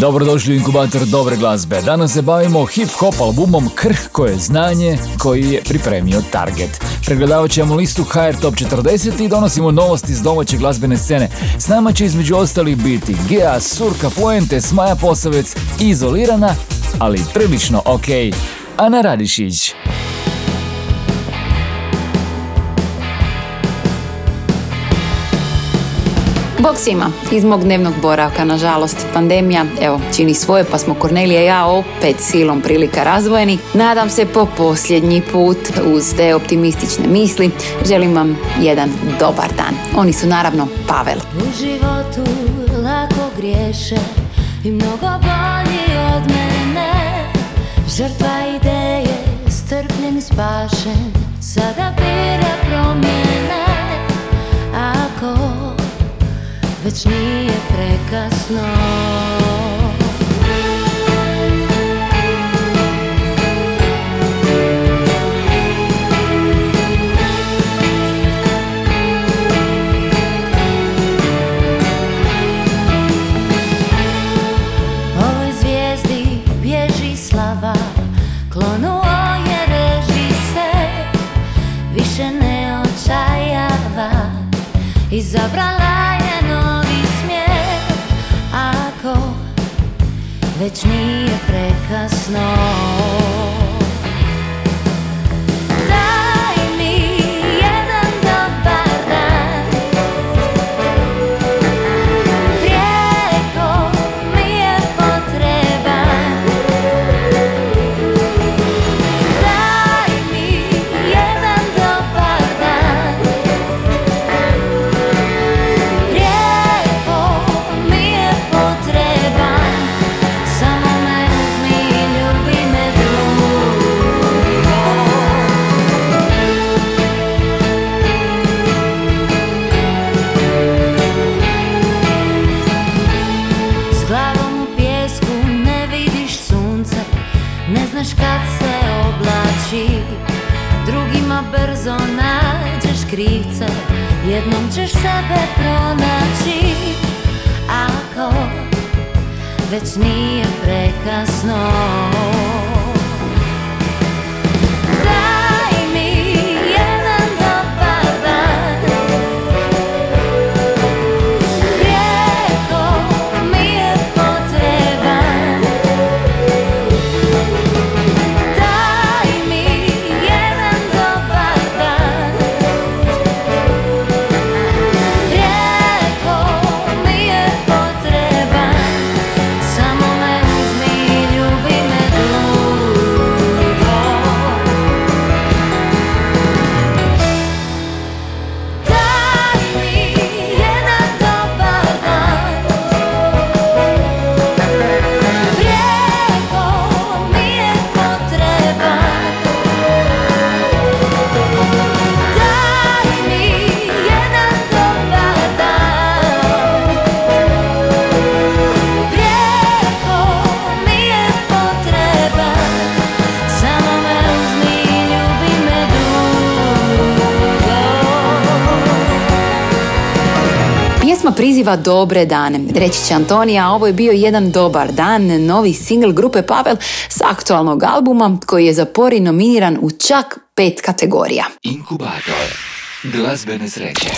Dobrodošli u inkubator dobre glazbe. Danas se bavimo hip-hop albumom Krhko je znanje koji je pripremio Target. Pregledavat ćemo listu HR Top 40 i donosimo novosti iz domaće glazbene scene. S nama će između ostali biti Gea, Surka Fuentes, Maja Posavec, Izolirana, ali prilično ok, Ana Radišić. Bog svima, iz mog dnevnog boravka, nažalost, pandemija, evo, čini svoje, pa smo Kornelija i ja opet silom prilika razvojeni. Nadam se po posljednji put, uz te optimistične misli, želim vam jedan dobar dan. Oni su naravno Pavel. U životu lako griješe i mnogo bolji od mene. Žrtva ideje, strpljen i spašen, sada već nije prekasno Dobre dane. Reći će Antonija, ovo je bio jedan dobar dan, novi single grupe Pavel s aktualnog albuma koji je za pori nominiran u čak pet kategorija. Inkubator glazbene sreće.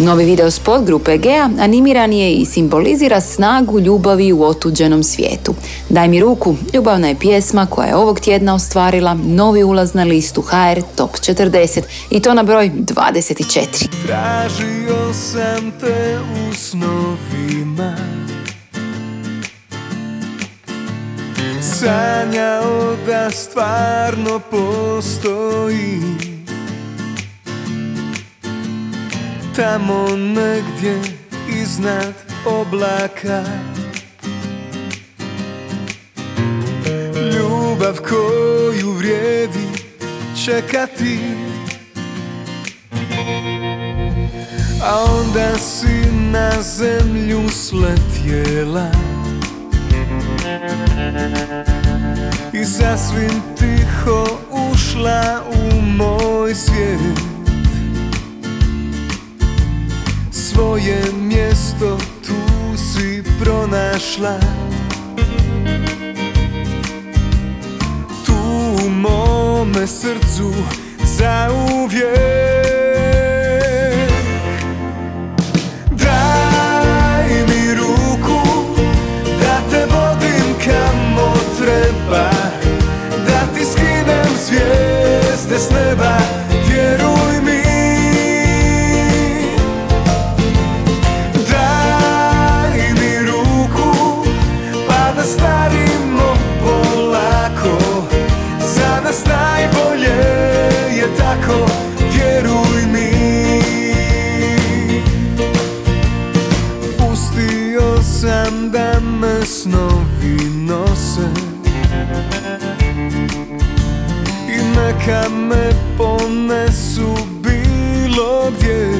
Novi video spot grupe Gea animiran je i simbolizira snagu ljubavi u otuđenom svijetu. Daj mi ruku, ljubavna je pjesma koja je ovog tjedna ostvarila novi ulaz na listu HR Top 40 i to na broj 24. Tražio sam te u snovima Sanjao da stvarno postoji Tamo negdje iznad oblaka. Ljubav koju vrijedi čekati. A onda si na zemlju sletjela. I sasvim tiho ušla u moj svijet Svoje mjesto tu si pronašla. Tu u mome srcu zauvijek. Daj mi ruku da te vodim kamo treba Da ti skinem neka me ponesu bilo gdje.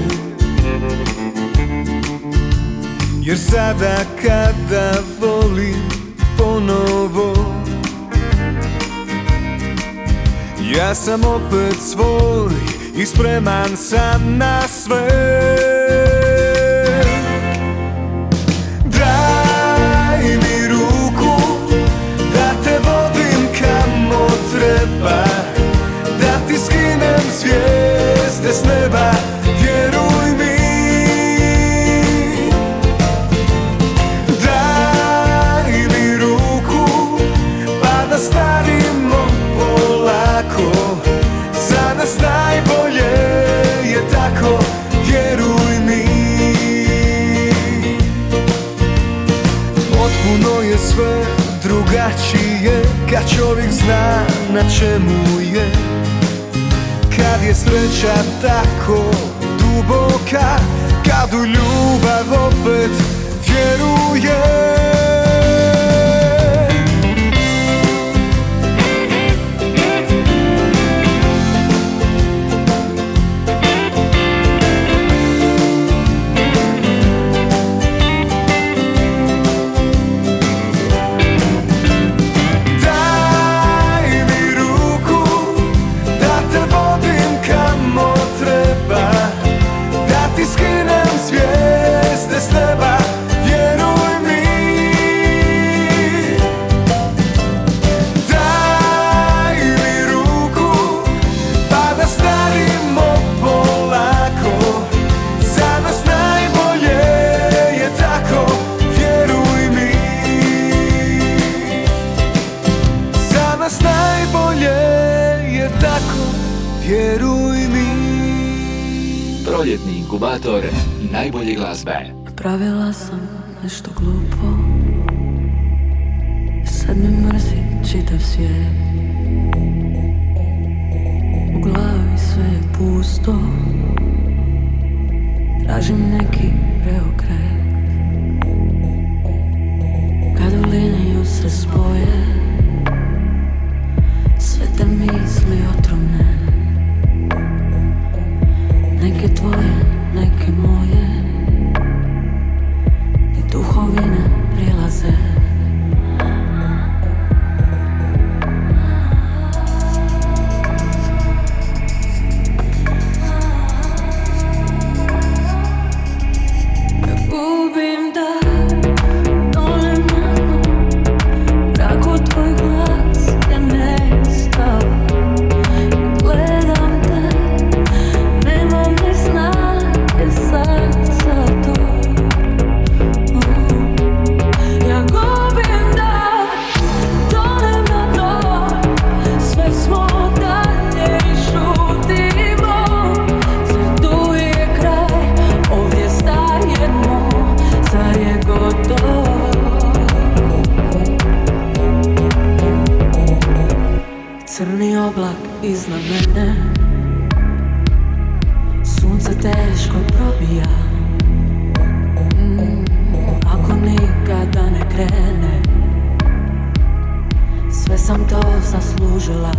Jer sada kada volim ponovo Ja sam opet svoj i spreman sam na sve Proljetni inkubator najbolje glazbe. Pravila sam nešto glupo. Sad me mrzi čitav svijet. U glavi sve je pusto. Tražim neki preokret. Kad u liniju se spoje. Sve te misli otrovne Neke tvoje, neke moje себе сам то заслужила.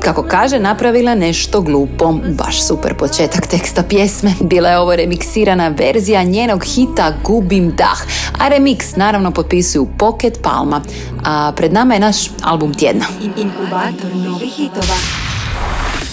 Kako kaže, napravila nešto glupo. Baš super početak teksta pjesme. Bila je ovo remiksirana verzija njenog hita Gubim dah. A remix naravno potpisuju Pocket Palma. A pred nama je naš album tjedna. Inkubator novih hitova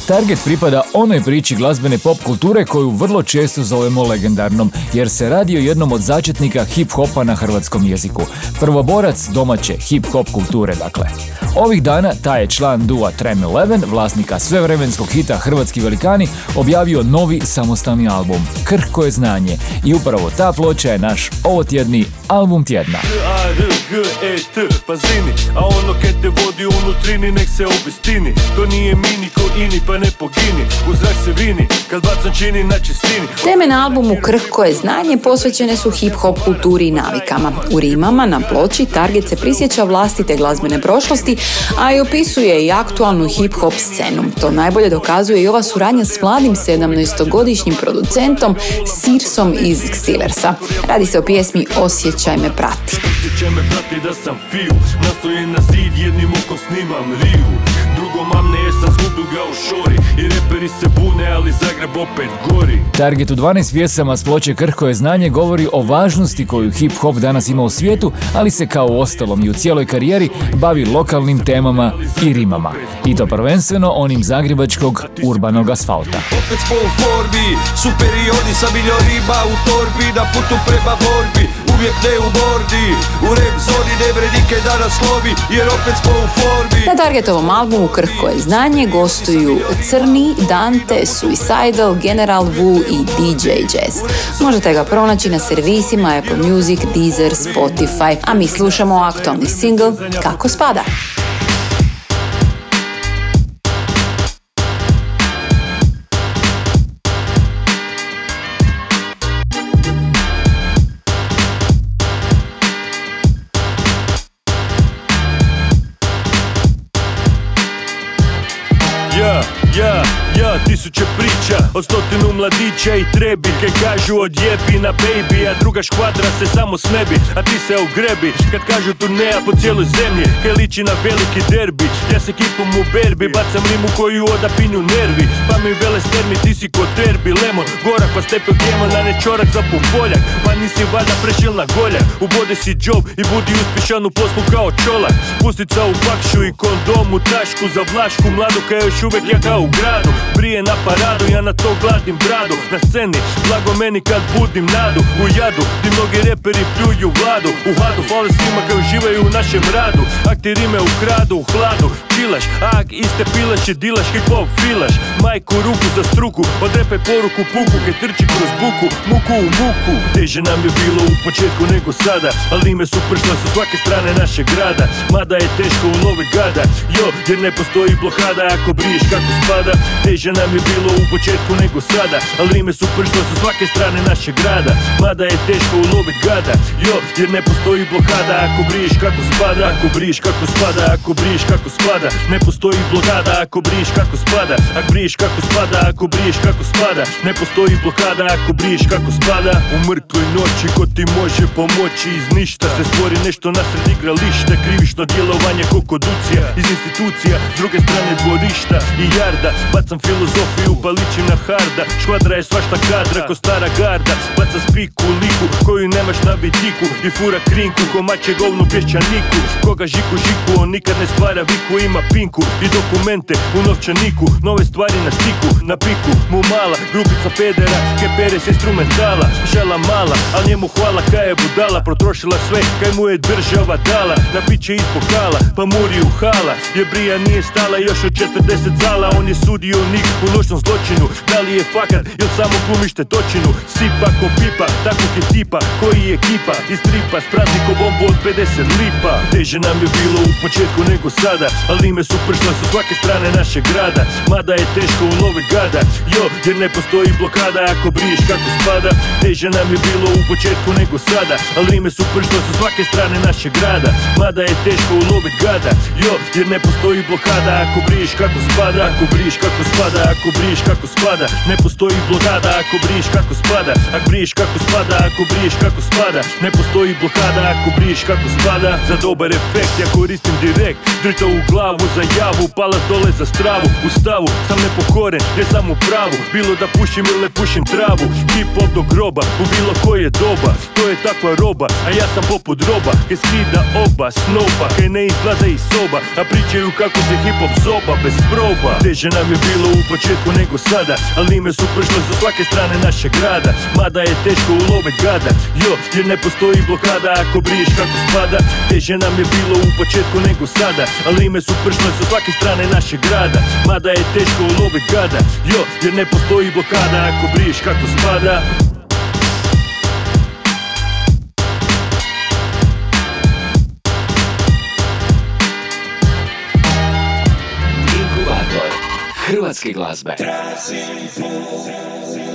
Target pripada onoj priči glazbene pop kulture koju vrlo često zovemo legendarnom, jer se radi o jednom od začetnika hip-hopa na hrvatskom jeziku. Prvoborac domaće hip-hop kulture, dakle. Ovih dana taj je član dua Tram 11, vlasnika svevremenskog hita Hrvatski velikani, objavio novi samostalni album, Krhko je znanje. I upravo ta ploča je naš ovotjedni album tjedna. A, R, G, E, T, pazini A ono te vodi u unutrini nek se obistini To nije mini ko ini pa ne pogini U zrak se vini kad bacam čini na čistini Teme na albumu Krhko je znanje posvećene su hip-hop kulturi i navikama. U rimama na ploči Target se prisjeća vlastite glazbene prošlosti, a i opisuje i aktualnu hip-hop scenu. To najbolje dokazuje i ova suradnja s mladim 17-godišnjim producentom Sirsom iz Xillersa. Radi se o pjesmi Osjećaj me prati. Osjećaj me prati da sam fiju Nastoje na zid jednim okom snimam riju jer sam zgubil ga u šori I reperi se bune ali Zagreb opet gori Target u 12 pjesama s ploče Krhko je znanje govori o važnosti koju hip-hop danas ima u svijetu, ali se kao u ostalom i u cijeloj karijeri bavi lokalnim temama i rimama. I to prvenstveno onim zagrebačkog urbanog asfalta. Opet smo u formi, superiori sa riba u torbi Na putu prema borbi, uvijek ne u bordi U rap zoni ne vredike da nas slovi Jer opet smo u formi Na Targetovom albumu Krhko je znanje gostuju Crni, Dante, Suicidal, General Wu i DJ Jazz. Možete ga pronaći na servisima Apple Music, Deezer, Spotify, a mi slušamo aktualni single Kako spada. Ja, ja, tisuće priča Od stotinu mladića i trebi. Kaj kažu odjebi na baby A druga škvadra se samo snebi. A ti se ogrebi Kad kažu turneja po cijeloj zemlji. Kaj liči na veliki derbi Ja se kipom u berbi. Bacam rimu koju odapinju nervi. Pa mi vele spermi ti si ko terbi Lemon, gorak pa stepe gema Na nečorak za pupoljak. Pa nisi valjda prešel na goljak Ubode si job i budi uspješan u poslu kao čolak. Pustica u bakšu i kondom u tašku Za vlašku. Mladu kaj još uvijek ja kao u gradu Prije na paradu, ja na to gladim bradu. Na sceni, blago meni kad budim nadu. U jadu, ti mnogi reperi pljuju vladu. U hadu, fale svima koji uživaju u našem radu. Ak ti rime u kradu, u hladu. Čilaš, ak iste pilaš i dilaš hip hop filaš. Majku ruku za struku, odrepaj poruku puku Kaj trči kroz buku, muku u muku. Teže nam je bilo u početku nego sada Ali ime su pršla sa svake strane našeg grada. Mada je teško ulovit gada Jo, jer ne postoji blokada ako briješ kako spada. Teže nam je bilo u početku nego sada Ali ime su pršla sa svake strane našeg grada. Mada je teško ulovit gada Jo, jer ne postoji blokada. Ako briješ kako spada Ako briješ kako spada, ako briješ kako spada. Ne postoji blokada ako briješ kako spada. Ako briješ kako spada, ako briješ kako spada. Ne postoji blokada ako briješ kako spada. U mrtvoj noći ko ti može pomoći? Iz ništa Se stvori nešto nasred igrališta. Krivično djelovanje ko koducija Iz institucija, s druge strane dvorišta I jarda, bacam filozofiju ličim na harda Škvadra je svašta kadra ko stara garda Baca spiku liku koju nemaš na vidiku I fura krinku ko mače govnu pješčaniku Koga žiku žiku on nikad ne stvara viku Ima pinku i dokumente u novčaniku Nove stvari na stiku, na piku Mu mala, grupica pedera Kepere s instrumentala Žela mala, al njemu hvala kaj je budala Protrošila sve kaj mu je država dala Na piće iz pokala, pa muri u hala Jer brija nije stala još od 40 zala On je sudionik u noćnom zločinu. Da li je fakat ili samo glumi štetočinu Sipa ko pipa, takvog je tipa Koji je kipa iz tripa Sprazni ko bombu od 50 lipa. Teže nam je bilo u početku nego sada Ali ime su pršla sa svake strane našeg grada. Mada je teško ulovit gada Jo, jer ne postoji blokada Ako briješ kako spada. Teže nam je bilo u početku nego sada Ali ime su pršla sa svake strane našeg grada. Mada je teško ulovit gada Jo, jer ne postoji blokada Ako briješ kako spada. Ako briješ kako spada Ako briješ kako spada. Ne postoji blokada Ako briješ kako spada. Ako briješ kako spada Ako briješ kako spada. Ne postoji blokada Ako briješ kako spada. Za dobar efekt ja koristim direkt. Drita u glavu za javu Palac dole za stravu. U stavu sam nepokoren Jer sam u pravu. Bilo da pušim ili ne pušim travu. Hip hop do groba U bilo koje doba. To je takva roba A ja sam poput roba. Kaj skida oba snoba Kaj ne izlaze iz soba. A pričaju kako se hip hop zoba Bez proba. Teže nam je bilo u početku nego sada Ali ime su pršle sa svake strane našeg grada. Mada je teško ulovit gada Jo, jer ne postoji blokada Ako briješ kako spada. Teže nam je bilo u početku nego sada Ali ime su pršle sa svake strane našeg grada. Mada je teško ulovit gada Jo, jer ne postoji blokada Ako briješ kako spada Domáckiej glasbe. Transinfo.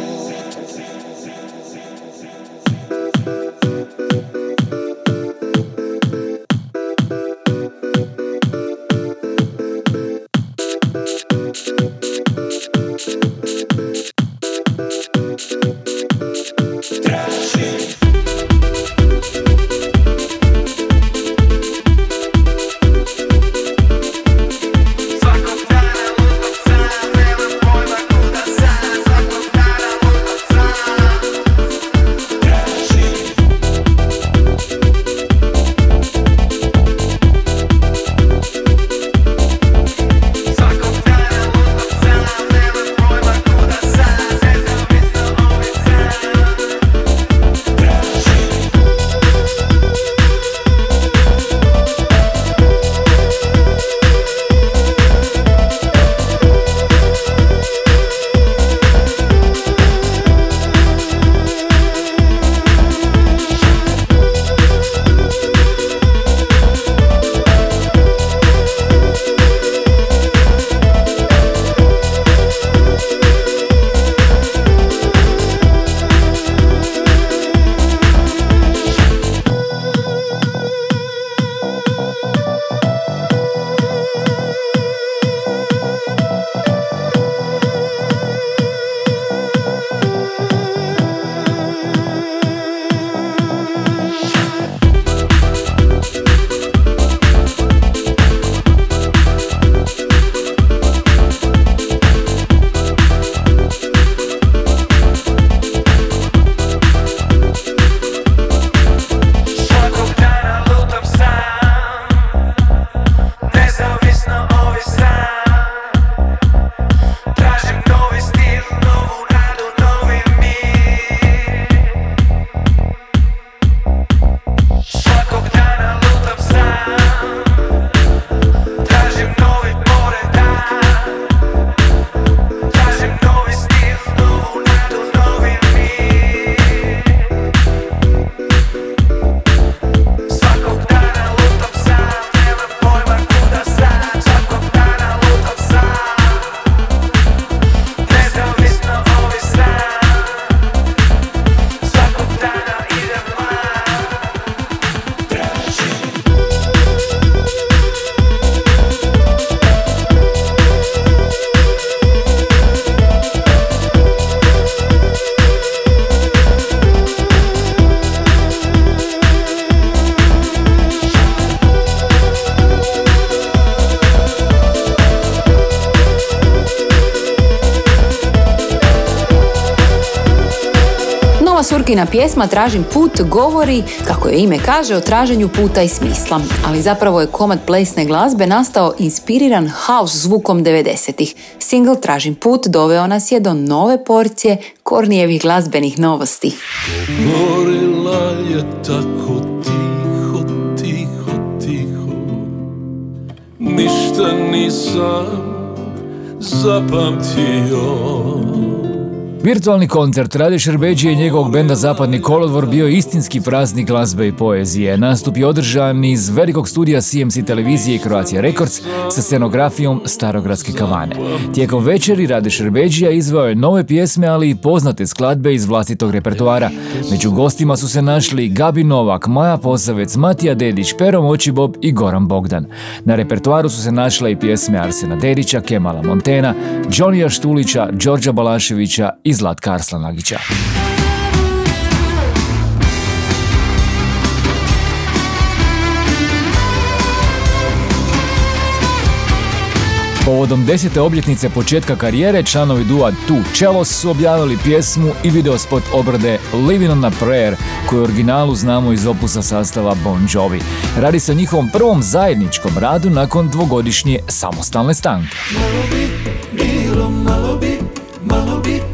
Šutina pjesma Tražim put govori, kako je ime kaže, o traženju puta i smisla, ali zapravo je komad plesne glazbe nastao inspiriran house zvukom 90-ih. Single Tražim put doveo nas je do nove porcije Kornijevih glazbenih novosti. Govorila je tako tiho, tiho, tiho Ništa nisam zapamtio Virtualni koncert Rade Šerbeđije i njegovog benda Zapadni kolodvor bio je istinski praznik glazbe i poezije. Nastup je održan iz velikog studija CMC televizije i Croatia Records sa scenografijom Starogradske kavane. Tijekom večeri Rade Šerbeđija izveo je nove pjesme, ali i poznate skladbe iz vlastitog repertoara. Među gostima su se našli Gabi Novak, Maja Posavec, Matija Dedić, Pero Močibob i Goran Bogdan. Na repertoaru su se našle i pjesme Arsena Dedića, Kemala Montena, Johnija Štulića, Đorđa Balaševića i Zlatka Arslanagića. Povodom desete obljetnice početka karijere, članovi dua Tu Čelos su objavili pjesmu i videospot obrade Living on a Prayer, koju u originalu znamo iz opusa sastava Bon Jovi. Radi se o njihovom prvom zajedničkom radu nakon dvogodišnje samostalne stanke. Malo bi bilo, malo bi, malo bi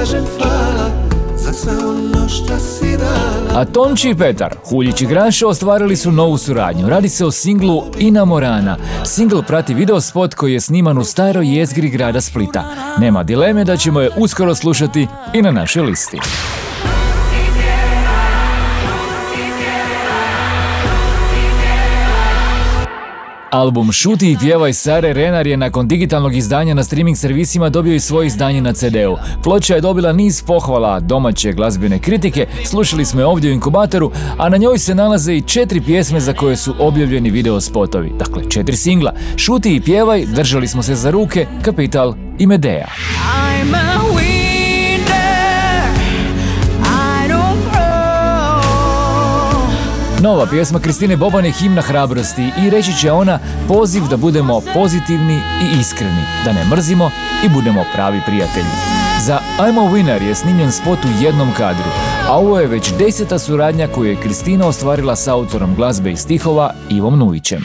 kažem hvala Za sve ono što si dala A Tonči i Petar, Huljić i Grašo ostvarili su novu suradnju. Radi se o singlu Ina Morana. Singl prati videospot koji je sniman u staroj jezgri grada Splita. Nema dileme da ćemo je uskoro slušati i na našoj listi. Album Šuti i pjevaj Sare Renar je nakon digitalnog izdanja na streaming servisima dobio i svoje izdanje na CD-u. Ploča je dobila niz pohvala domaće glazbene kritike, slušali smo je ovdje u inkubatoru, a na njoj se nalaze i četiri pjesme za koje su objavljeni video spotovi. Dakle, četiri singla. Šuti i pjevaj, držali smo se za ruke, Kapital i Medea. Nova pjesma Kristine Boban je himna hrabrosti i reći će ona poziv da budemo pozitivni i iskreni, da ne mrzimo i budemo pravi prijatelji. Za I'm a Winner je snimljen spot u jednom kadru, a ovo je već deseta suradnja koju je Kristina ostvarila s autorom glazbe i stihova Ivom Nujićem.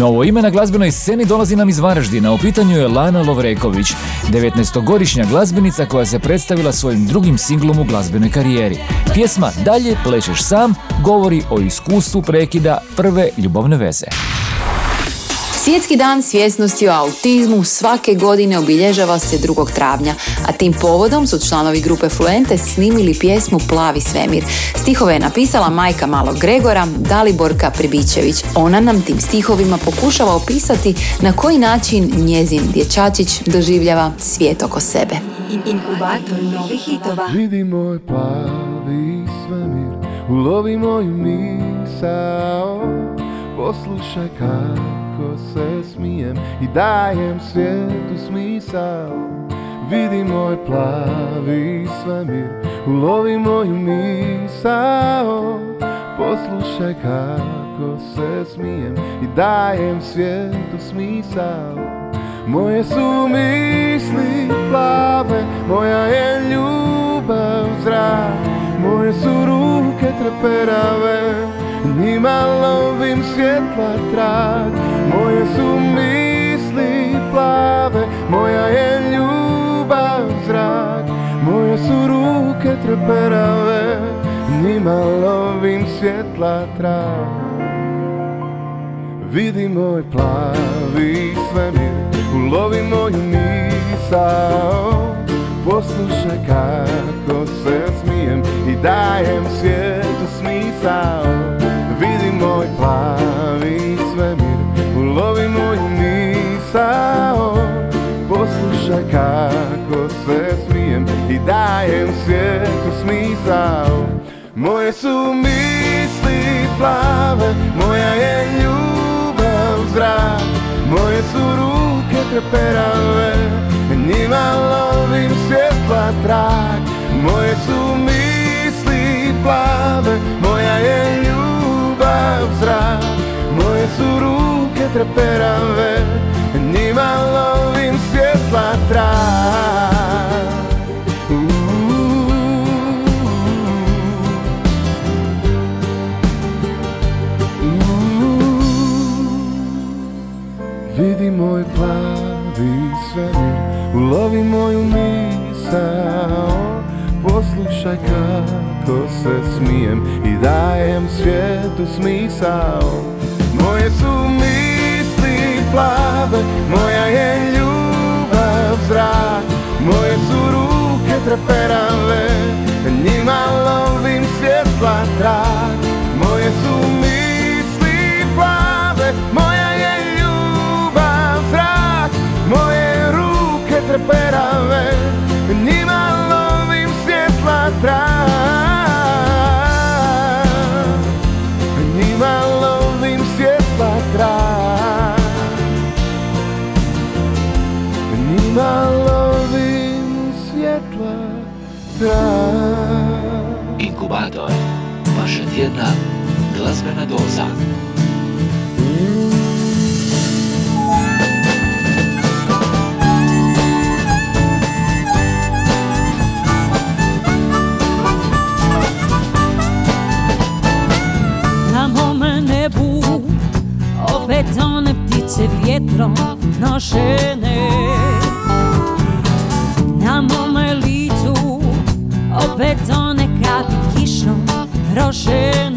Novo ime na glazbenoj sceni dolazi nam iz Varaždina. U pitanju je Lana Lovreković, 19-godišnja glazbenica koja se predstavila svojim drugim singlom u glazbenoj karijeri. Pjesma Dalje plešeš sam govori o iskustvu prekida prve ljubavne veze. Svjetski dan svjesnosti o autizmu svake godine obilježava se 2. travnja, a tim povodom su članovi grupe Fluente snimili pjesmu Plavi svemir. Stihove je napisala majka malog Gregora, Daliborka Pribičević. Ona nam tim stihovima pokušava opisati na koji način njezin dječačić doživljava svijet oko sebe. Inkubator novih hitova. Vidi moj plavi svemir, ulovi moju misao Poslušaj kako se smijem i dajem svijetu smisao. Vidi moj plavi svemir, ulovi moju misao. Poslušaj kako se smijem i dajem svijetu smisao. Moje su misli plave, moja je ljubav zrak Moje su ruke treperave, njima lovim svjetla trag. Moje su misli plave, moja je ljubav zrak. Moje su ruke treperave, njima lovim svjetla trag. Vidi moj plavi svemir, ulovi moju misao. Poslušaj kako se smijem i dajem svijetu smisao moj plavi svemir, ulovi moju misao. Poslušaj kako se smijem i dajem svijetu smisao. Moje su misli plave, moja je ljubav zrak Moje su ruke treperave, njima lovim svjetla trag. Moje su misli plave, moja je ljubav treperave Njima lovim svjetla trak Vidi moj plavi svemir Ulovi moju misao. Poslušaj kako se smijem I dajem svijetu smisao. Moje su plave Moja je ljubav zrak. Moje su ruke treperave Njima lovim svjetla trak Moje su misli plave Moja je ljubav zrak. Moje ruke treperave Njima lovim svjetla trak Njima Njima lovim svjetla trak Inkubator. Vaša tjedna glazbena doza. Na mome nebu opet one ptice vjetrom nošene Bove tone kapi kisho Roshe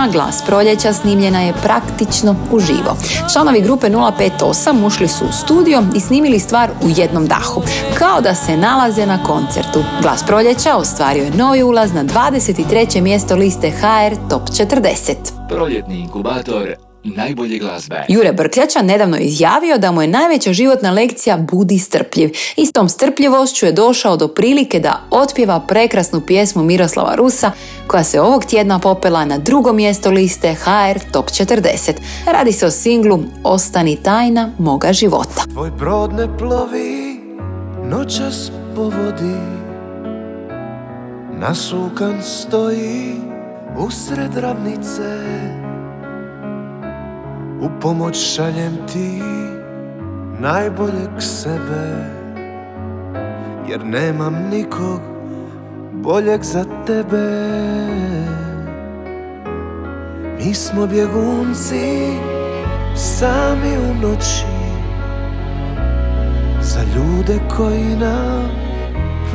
Pjesma Glas proljeća snimljena je praktično uživo. Članovi grupe 058 ušli su u studio i snimili stvar u jednom dahu, kao da se nalaze na koncertu. Glas proljeća ostvario je novi ulaz na 23. mjesto liste HR Top 40. Proljetni inkubator najbolje glazbe. Jure Brkljača nedavno je izjavio da mu je najveća životna lekcija budi strpljiv. I s tom strpljivošću je došao do prilike da otpjeva prekrasnu pjesmu Miroslava Rusa koja se ovog tjedna popela na drugo mjesto liste HR Top 40. Radi se o singlu Ostani tajna moga života. Tvoj brod ne plovi, noćas po vodi Nasukan stoji usred ravnice U pomoć šaljem ti najboljeg sebe. Jer nemam nikog boljeg za tebe. Mi smo bjegunci sami u noći. Za ljude koji nam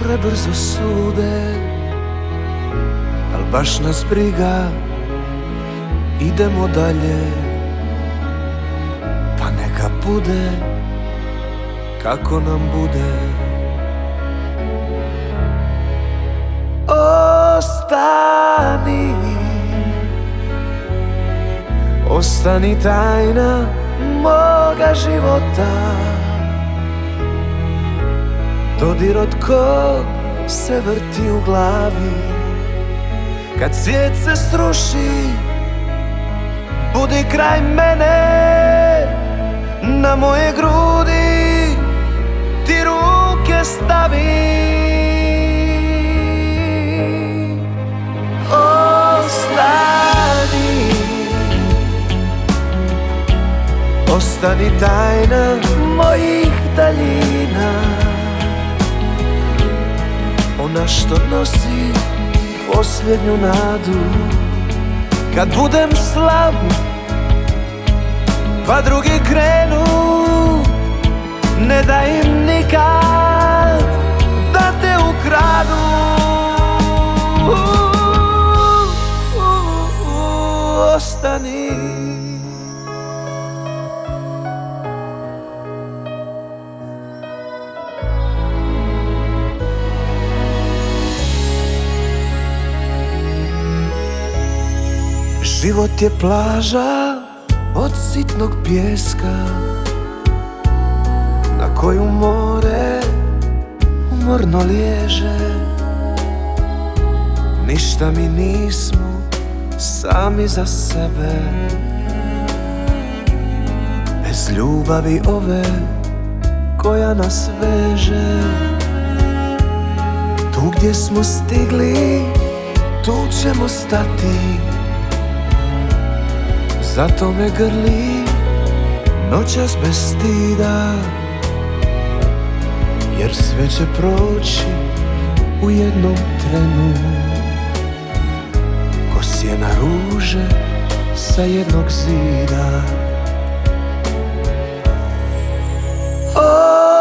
prebrzo sude. Al baš nas briga Idemo dalje bude Kako nam bude. Ostani Ostani tajna moga života. Dodir od kog se vrti u glavi Kad svijet se sruši Budi kraj mene Na moje grudi Ti ruke stavi. Ostani Ostani tajna mojih daljina. Ona što nosi posljednju nadu Kad budem slab Pa drugi krenu Ne da im nikad Da te ukradu. Ostani. Život je plaža od sitnog pjeska Na koju more umorno liježe. Ništa mi nismo sami za sebe. Bez ljubavi ove koja nas veže. Tu gdje smo stigli, tu ćemo stati zato me grli noćas bez stida. Jer sve će proći u jednom trenu. Ko sjena ruže sa jednog zida.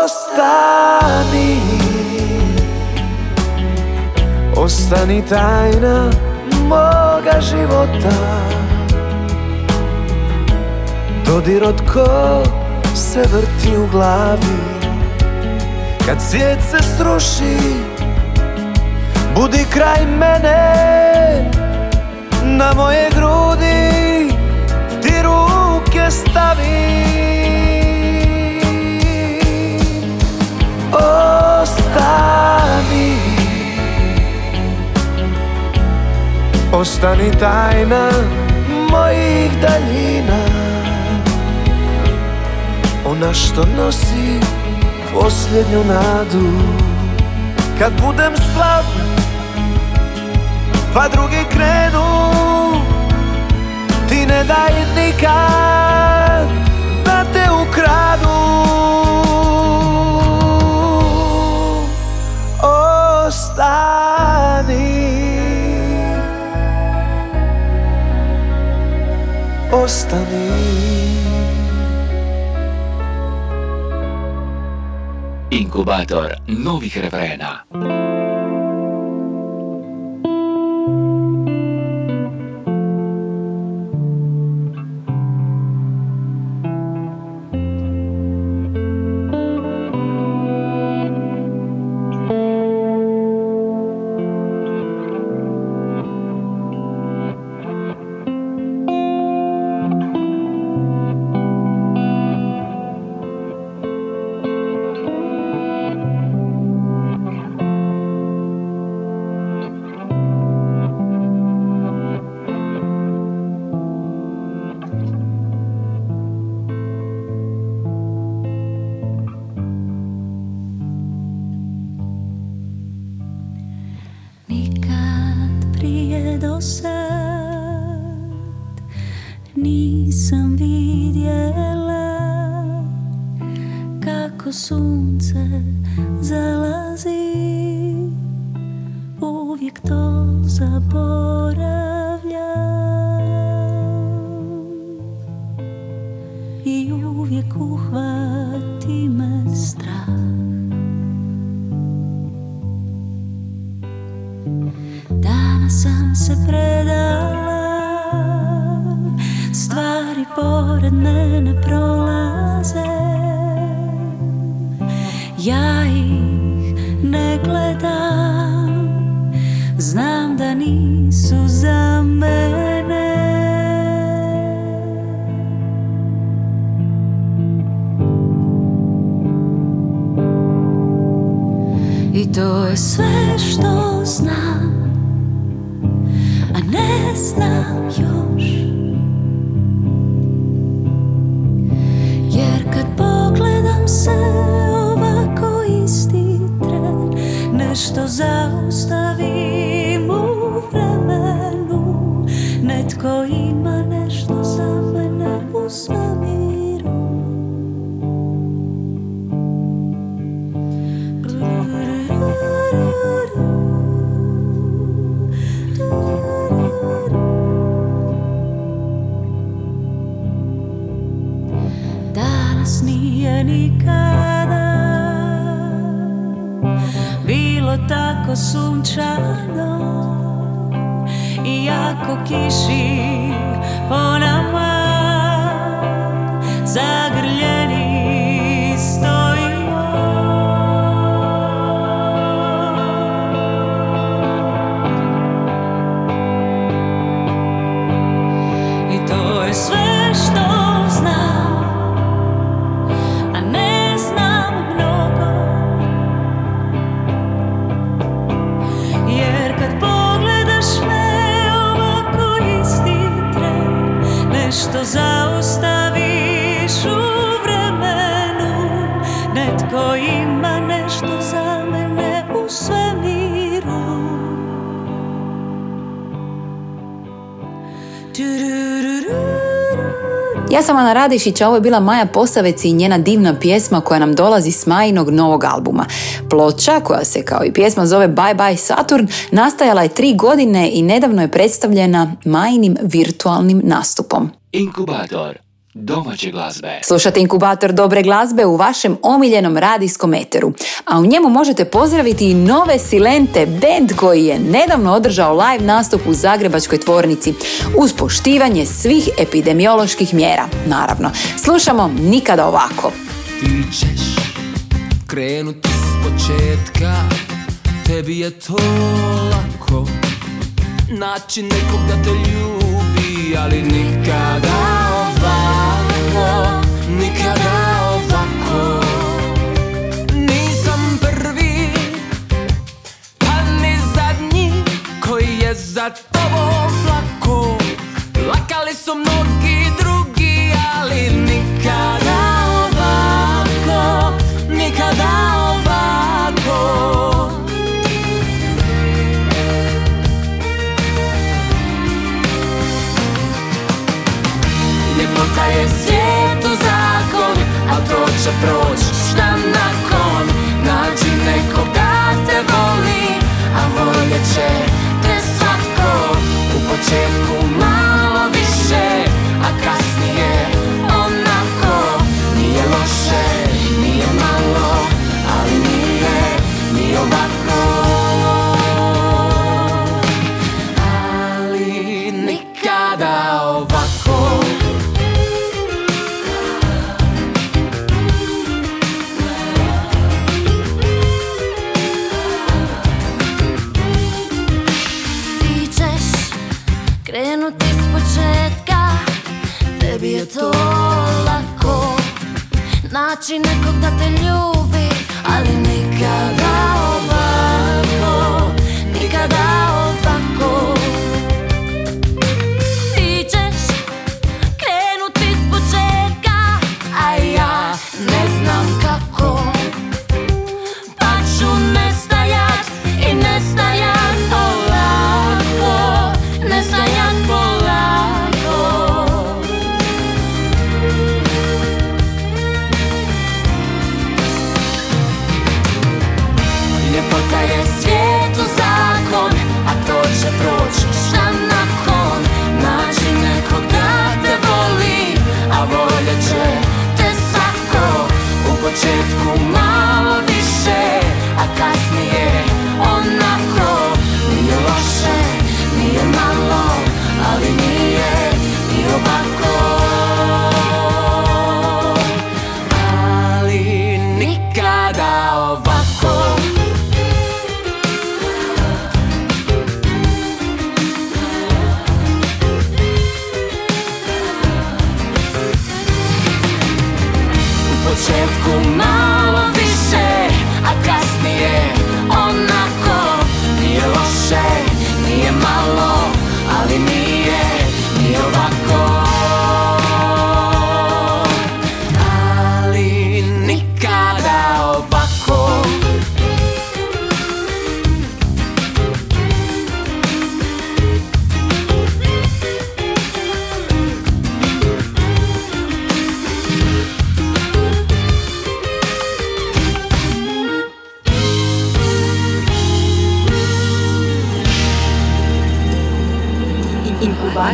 Ostani. Ostani tajna moga života Dodir od kog se vrti u glavi. Kad svijet se sruši Budi kraj mene. Na moje grudi Ti ruke stavi. Ostani. Ostani tajna mojih daljina ona što nosi posljednju nadu. Kad budem slab Pa drugi krenu Ti ne daj nikad Da te ukradu. Ostani. Ostani Inkubator novih refrena. Sunčano i jako kiši Ja sam Ana Radišić, a ovo je bila Maja Posavec i njena divna pjesma koja nam dolazi s Majinog novog albuma. Ploča, koja se kao i pjesma zove Bye Bye Saturn, nastajala je tri godine i nedavno je predstavljena Majinim virtualnim nastupom. Inkubator domaće glazbe. Slušate inkubator dobre glazbe u vašem omiljenom radijskom eteru, a u njemu možete pozdraviti i nove Silente, band koji je nedavno održao live nastup u Zagrebačkoj tvornici uz poštivanje svih epidemioloških mjera, naravno. Slušamo nikada ovako. Ti ćeš krenuti s početka Tebi je to lako Naći nekog da te ljubi Ali nikada ovako Nikada ovako. Nisam prvi Pa ni zadnji Koji je za tobom lako Lakali su mnogi drugi Ali nikada proć šta nakon Nađi nekog da te voli, a voljet će te svatko U početku Naći nekog da te ljubi Ali nikada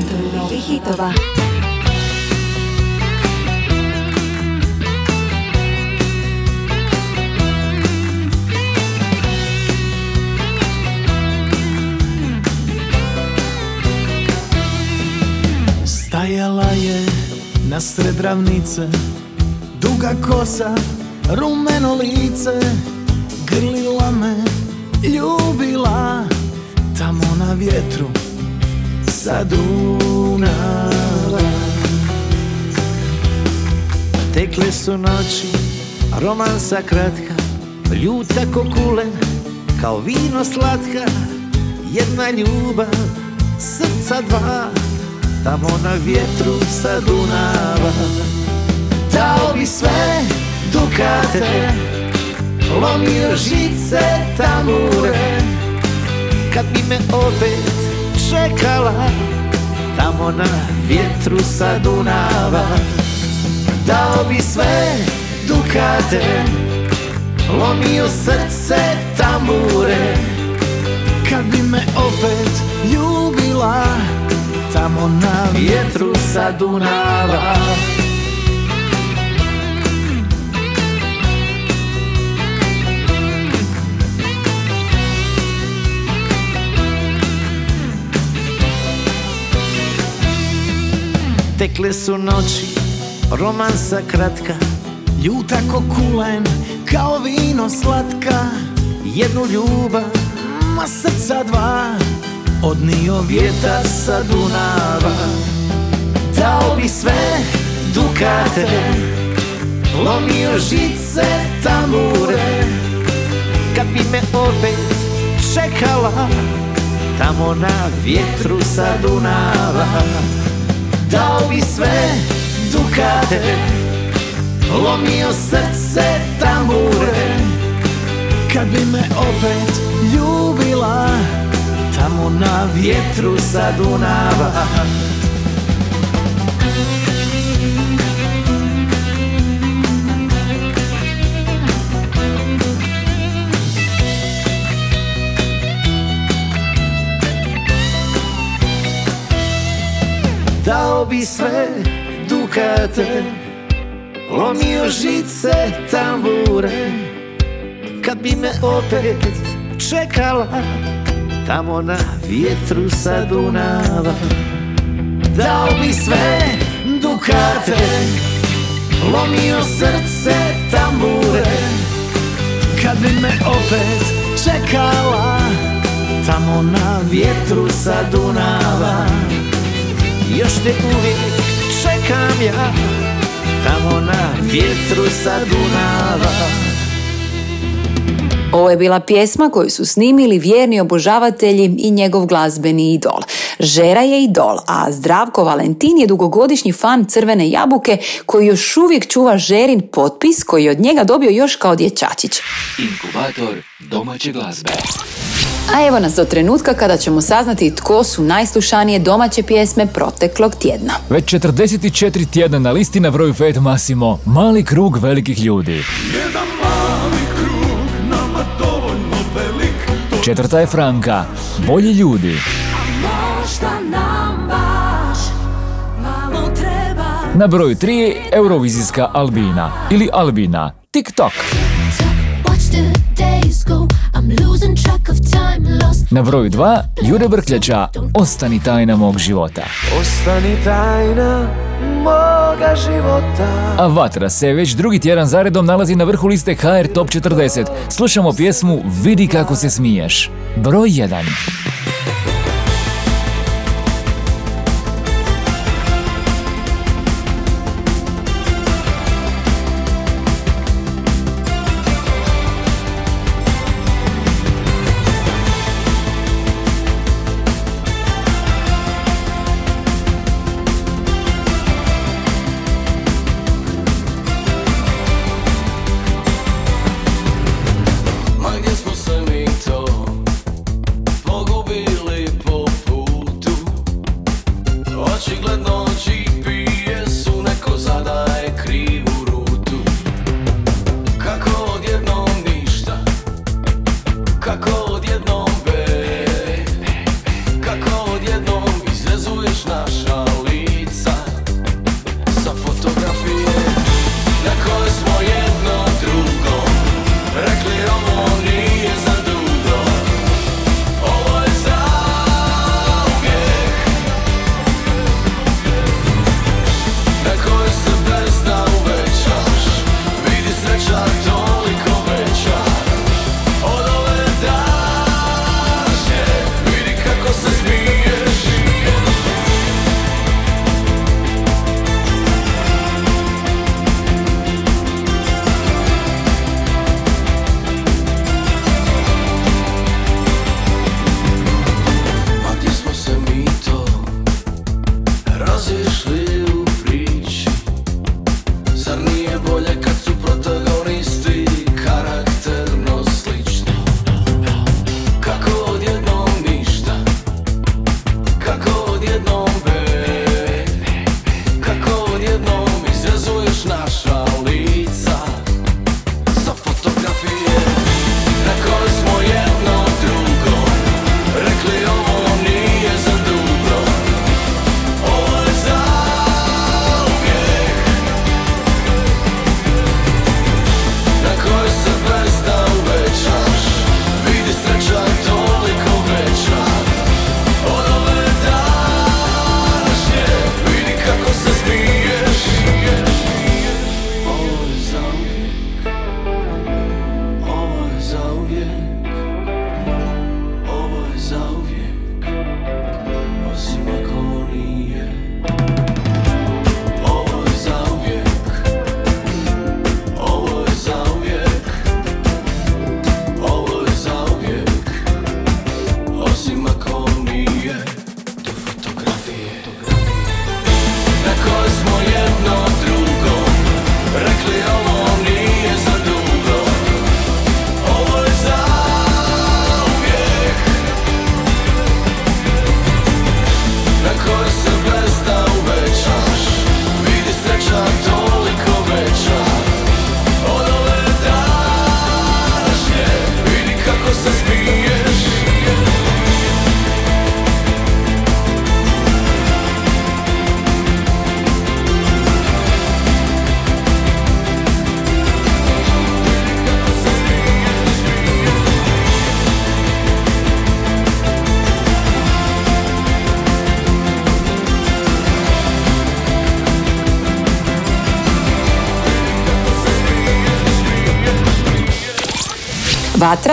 Novih hitova. Stajala je na sred ravnice Duga kosa, rumeno lice Grlila me, ljubila Tamo na vjetru sa Dunava Tekle su noći, romansa kratka Ljuta ko kulen, kao vino slatka Jedna ljubav, srca dva Tamo na vjetru sa Dunava Dao bi sve dukate Lomio žice tamure Kad bi me opet čekala Tamo na vjetru sa Dunava. Dao bi sve dukate Lomio srce tambure. Kad bi me opet ljubila Tamo na vjetru sa Dunava Tekle su noći, romansa kratka. Ljuta ko kulen, kao vino slatka. Jednu ljubav, ma srca dva. Odnio vjetar sa Dunava. Dao bi sve dukate. Lomio žice tamure. Kad bi me opet čekala Tamo na vjetru sa Dunava Dao bi sve dukate. Lomio srce tambure. Kad bi me opet ljubila Tamo na vjetru sa Dunava Dao bi sve dukate Lomio žice tambure. Kad bi me opet čekala Tamo na vjetru sa Dunava. Dao bi sve dukate Lomio srce tambure. Kad bi me opet čekala Tamo na vjetru sa Dunava Još te uvijek čekam ja Tamo na vjetru sa Dunava Ovo je bila pjesma koju su snimili vjerni obožavatelji i njegov glazbeni idol. Žera je idol, a Zdravko Valentin je dugogodišnji fan Crvene jabuke koji još uvijek čuva Žerin potpis koji je od njega dobio još kao dječačić. Inkubator domaće glazbe. A evo nas do trenutka kada ćemo saznati tko su najslušanije domaće pjesme proteklog tjedna. Već 44 tjedna na listi na broju Fate Massimo, mali krug velikih ljudi. Jedan mali krug, nama dovoljno velik Četvrta je Franka, bolji ljudi. Nam baš malo treba Na broju 3 je Eurovizijska Albina ili Albina, TikTok. Na broju 2 Jure Brkljača, Ostani tajna mog života. Ostani tajna moga života A Vatra se već drugi tjedan zaredom nalazi na vrhu liste HR Top 40. Slušamo pjesmu Vidi kako se smiješ. Broj 1.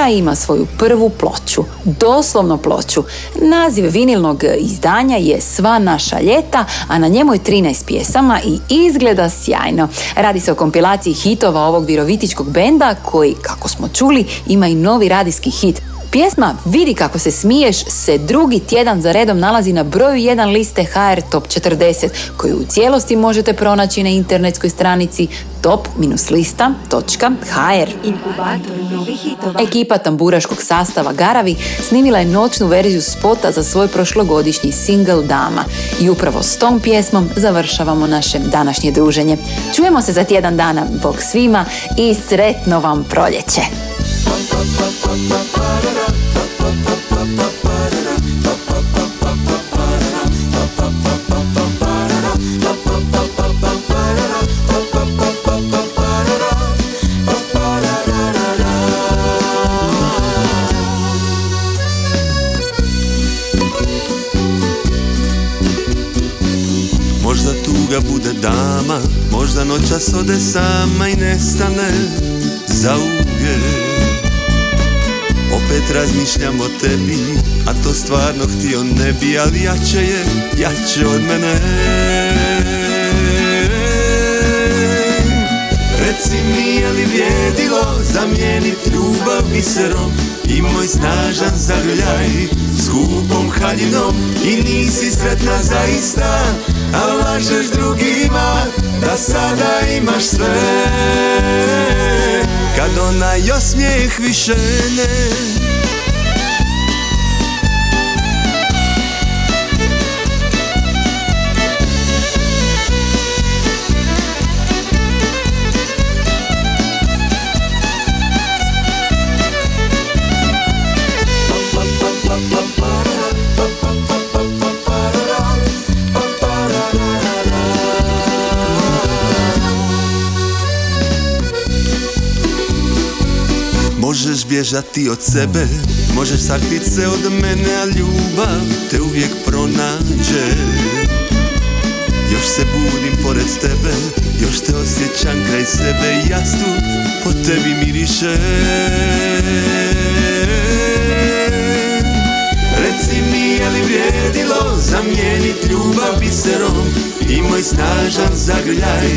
Ima svoju prvu ploču, doslovno ploču. Naziv vinilnog izdanja je Sva naša ljeta, a na njemu je 13 pjesama i izgleda sjajno. Radi se o kompilaciji hitova ovog virovitičkog benda koji, kako smo čuli, ima i novi radijski hit. Pjesma Vidi kako se smiješ se drugi tjedan za redom nalazi na broju 1 liste HR Top 40 koju u cijelosti možete pronaći na internetskoj stranici top-lista.hr. Ekipa tamburaškog sastava Garavi snimila je noćnu verziju spota za svoj prošlogodišnji single Dama i upravo s tom pjesmom završavamo naše današnje druženje. Čujemo se za tjedan dana, bog svima i sretno vam proljeće! Možda tuga bude dama Možda noćas ode sama i nestane za uvijek Opet razmišljam o tebi A to stvarno htio ne bi Ali jače je, jače od mene. Reci mi je li vrijedilo Zamijenit ljubav biserom I moj snažan zagrljaj Skupom haljinom. I nisi sretna zaista A lažeš drugima Da sada imaš sve. Kad onaj osmijeh više ne bježati od sebe. Možeš sakrit se od mene A ljubav te uvijek pronađe. Još se budim pored tebe Još te osjećam kraj sebe. Jastuk po tebi miriše je li vrijedilo Zamijenit ljubav biserom? I moj snažan zagrljaj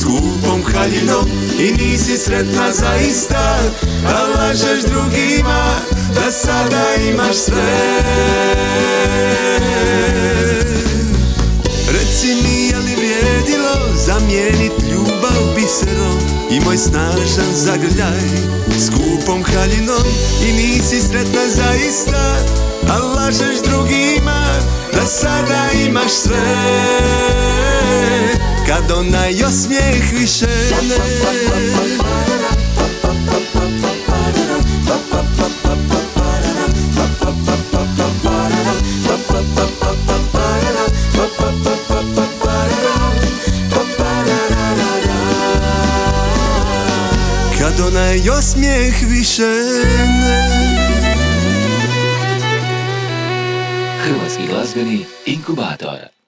Skupom haljinom. I nisi sretna zaista A lažeš drugima Da sada imaš sve. Reci mi je li vrijedilo Zamijenit ljubav biserom? I moj snažan zagrljaj Skupom haljinom. I nisi sretna zaista A lažeš drugima Da sada imaš sve. Kad onaj osmijeh više ne Kad onaj osmijeh više ne Hrvatski glazbeni inkubator.